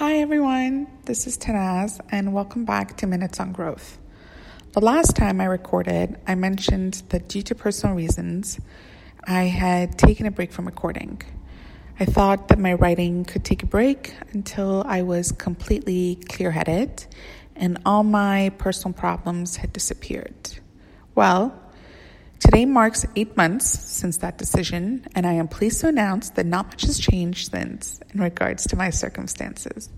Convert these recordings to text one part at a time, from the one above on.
Hi, everyone. This is Tannaz, and welcome back to Minutes on Growth. The last time I recorded, I mentioned that due to personal reasons, I had taken a break from recording. I thought that my writing could take a break until I was completely clear headed and all my personal problems had disappeared. Well, Today marks eight months since that decision, and I am pleased to announce that not much has changed since in regards to my circumstances,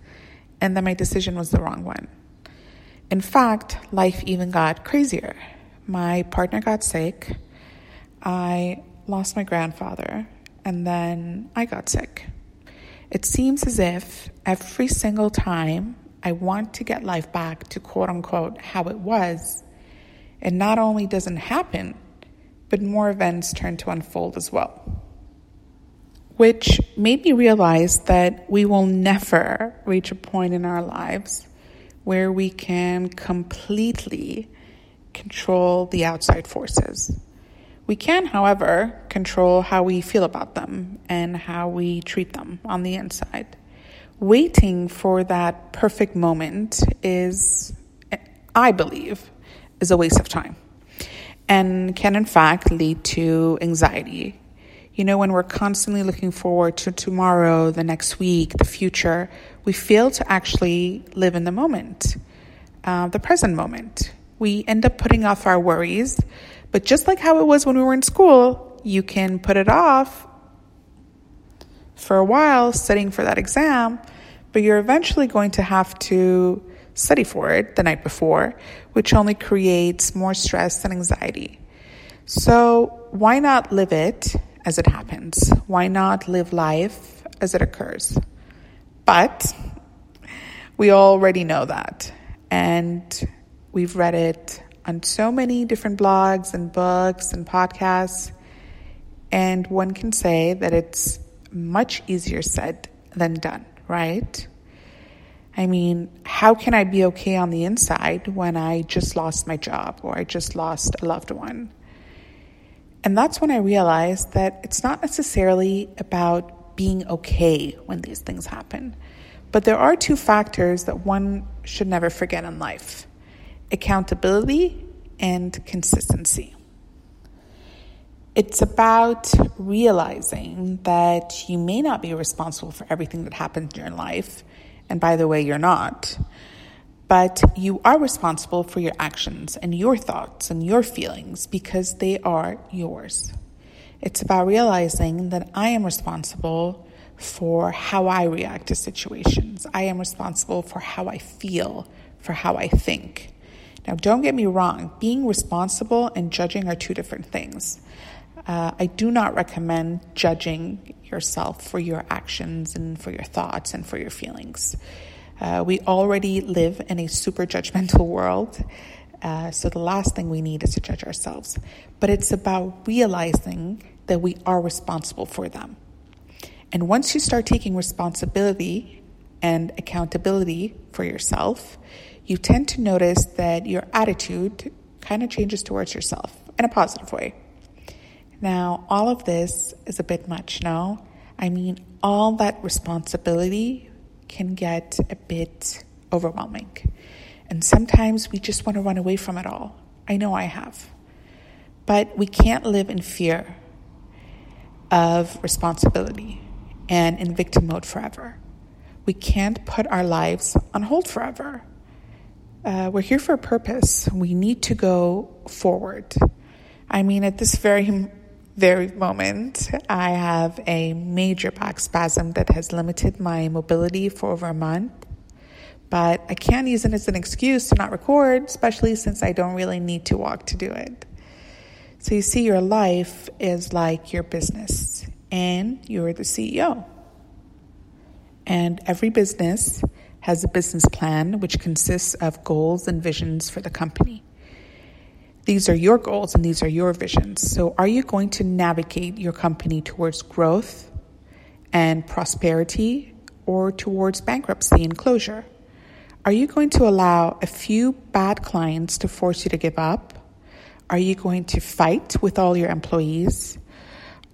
and that my decision was the wrong one. In fact, life even got crazier. My partner got sick, I lost my grandfather, and then I got sick. It seems as if every single time I want to get life back to quote unquote how it was, it not only doesn't happen, but more events turned to unfold as well. Which made me realize that we will never reach a point in our lives where we can completely control the outside forces. We can, however, control how we feel about them and how we treat them on the inside. Waiting for that perfect moment is, I believe, is a waste of time and can in fact lead to anxiety. You know, when we're constantly looking forward to tomorrow, the next week, the future, we fail to actually live in the moment, uh, the present moment. We end up putting off our worries, but just like how it was when we were in school, you can put it off for a while, studying for that exam, but you're eventually going to have to study for it the night before, which only creates more stress and anxiety. So, why not live it as it happens? Why not live life as it occurs? But we already know that. And we've read it on so many different blogs and books and podcasts. And one can say that it's much easier said than done, right? I mean, how can I be okay on the inside when I just lost my job or I just lost a loved one? And that's when I realized that it's not necessarily about being okay when these things happen. But there are two factors that one should never forget in life accountability and consistency. It's about realizing that you may not be responsible for everything that happens in your life and by the way, you're not. But you are responsible for your actions and your thoughts and your feelings because they are yours. It's about realizing that I am responsible for how I react to situations. I am responsible for how I feel, for how I think. Now, don't get me wrong, being responsible and judging are two different things. Uh, I do not recommend judging yourself for your actions and for your thoughts and for your feelings. Uh, we already live in a super judgmental world, uh, so the last thing we need is to judge ourselves. But it's about realizing that we are responsible for them. And once you start taking responsibility and accountability for yourself, you tend to notice that your attitude kind of changes towards yourself in a positive way. Now, all of this is a bit much, no? I mean, all that responsibility can get a bit overwhelming. And sometimes we just want to run away from it all. I know I have. But we can't live in fear of responsibility and in victim mode forever. We can't put our lives on hold forever. Uh, we're here for a purpose. We need to go forward. I mean, at this very very moment, I have a major back spasm that has limited my mobility for over a month. But I can't use it as an excuse to not record, especially since I don't really need to walk to do it. So you see, your life is like your business, and you're the CEO. And every business has a business plan which consists of goals and visions for the company. These are your goals and these are your visions. So, are you going to navigate your company towards growth and prosperity or towards bankruptcy and closure? Are you going to allow a few bad clients to force you to give up? Are you going to fight with all your employees?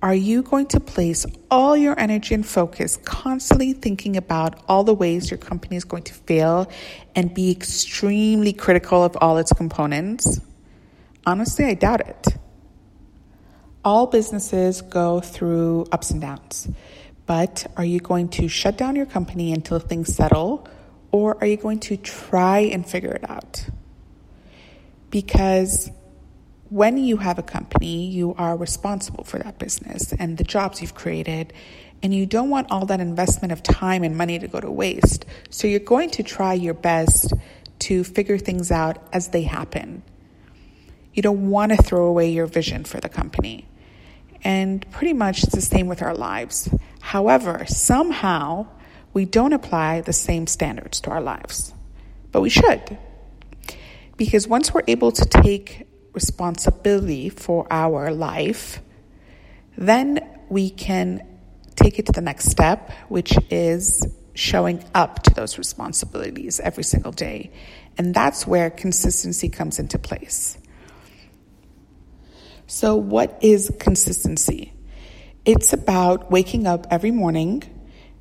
Are you going to place all your energy and focus constantly thinking about all the ways your company is going to fail and be extremely critical of all its components? Honestly, I doubt it. All businesses go through ups and downs, but are you going to shut down your company until things settle, or are you going to try and figure it out? Because when you have a company, you are responsible for that business and the jobs you've created, and you don't want all that investment of time and money to go to waste. So you're going to try your best to figure things out as they happen. You don't want to throw away your vision for the company. And pretty much it's the same with our lives. However, somehow we don't apply the same standards to our lives, but we should. Because once we're able to take responsibility for our life, then we can take it to the next step, which is showing up to those responsibilities every single day. And that's where consistency comes into place. So, what is consistency? It's about waking up every morning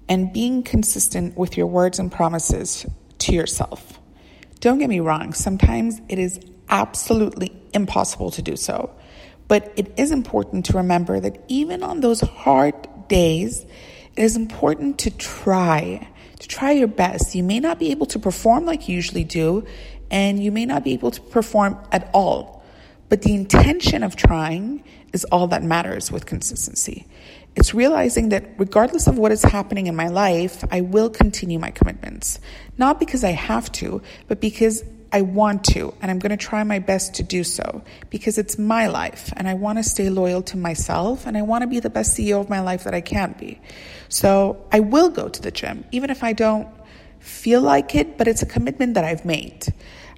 and being consistent with your words and promises to yourself. Don't get me wrong, sometimes it is absolutely impossible to do so. But it is important to remember that even on those hard days, it is important to try, to try your best. You may not be able to perform like you usually do, and you may not be able to perform at all. But the intention of trying is all that matters with consistency. It's realizing that regardless of what is happening in my life, I will continue my commitments. Not because I have to, but because I want to, and I'm going to try my best to do so because it's my life and I want to stay loyal to myself and I want to be the best CEO of my life that I can be. So I will go to the gym, even if I don't feel like it, but it's a commitment that I've made.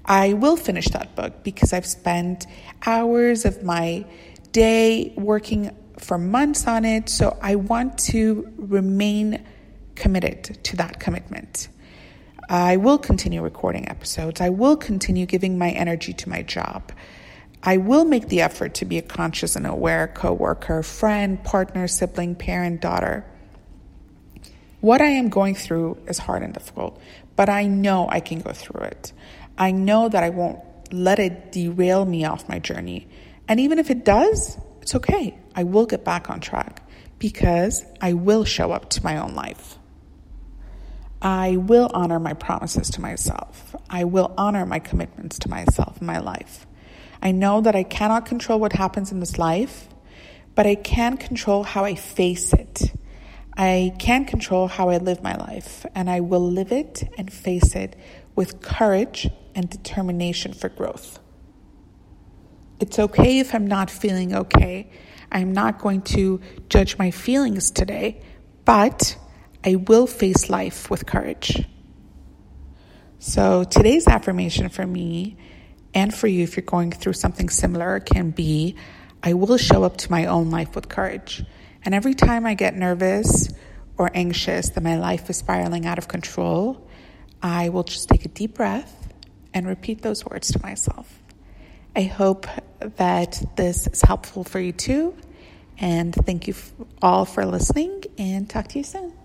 I will finish that book because I've spent hours of my day working for months on it. So I want to remain committed to that commitment. I will continue recording episodes. I will continue giving my energy to my job. I will make the effort to be a conscious and aware coworker, friend, partner, sibling, parent, daughter. What I am going through is hard and difficult, but I know I can go through it. I know that I won't let it derail me off my journey. And even if it does, it's okay. I will get back on track because I will show up to my own life. I will honor my promises to myself. I will honor my commitments to myself in my life. I know that I cannot control what happens in this life, but I can control how I face it. I can control how I live my life, and I will live it and face it with courage and determination for growth. It's okay if I'm not feeling okay. I'm not going to judge my feelings today, but I will face life with courage. So today's affirmation for me and for you, if you're going through something similar, can be I will show up to my own life with courage. And every time I get nervous or anxious that my life is spiraling out of control, I will just take a deep breath and repeat those words to myself. I hope that this is helpful for you too. And thank you all for listening and talk to you soon.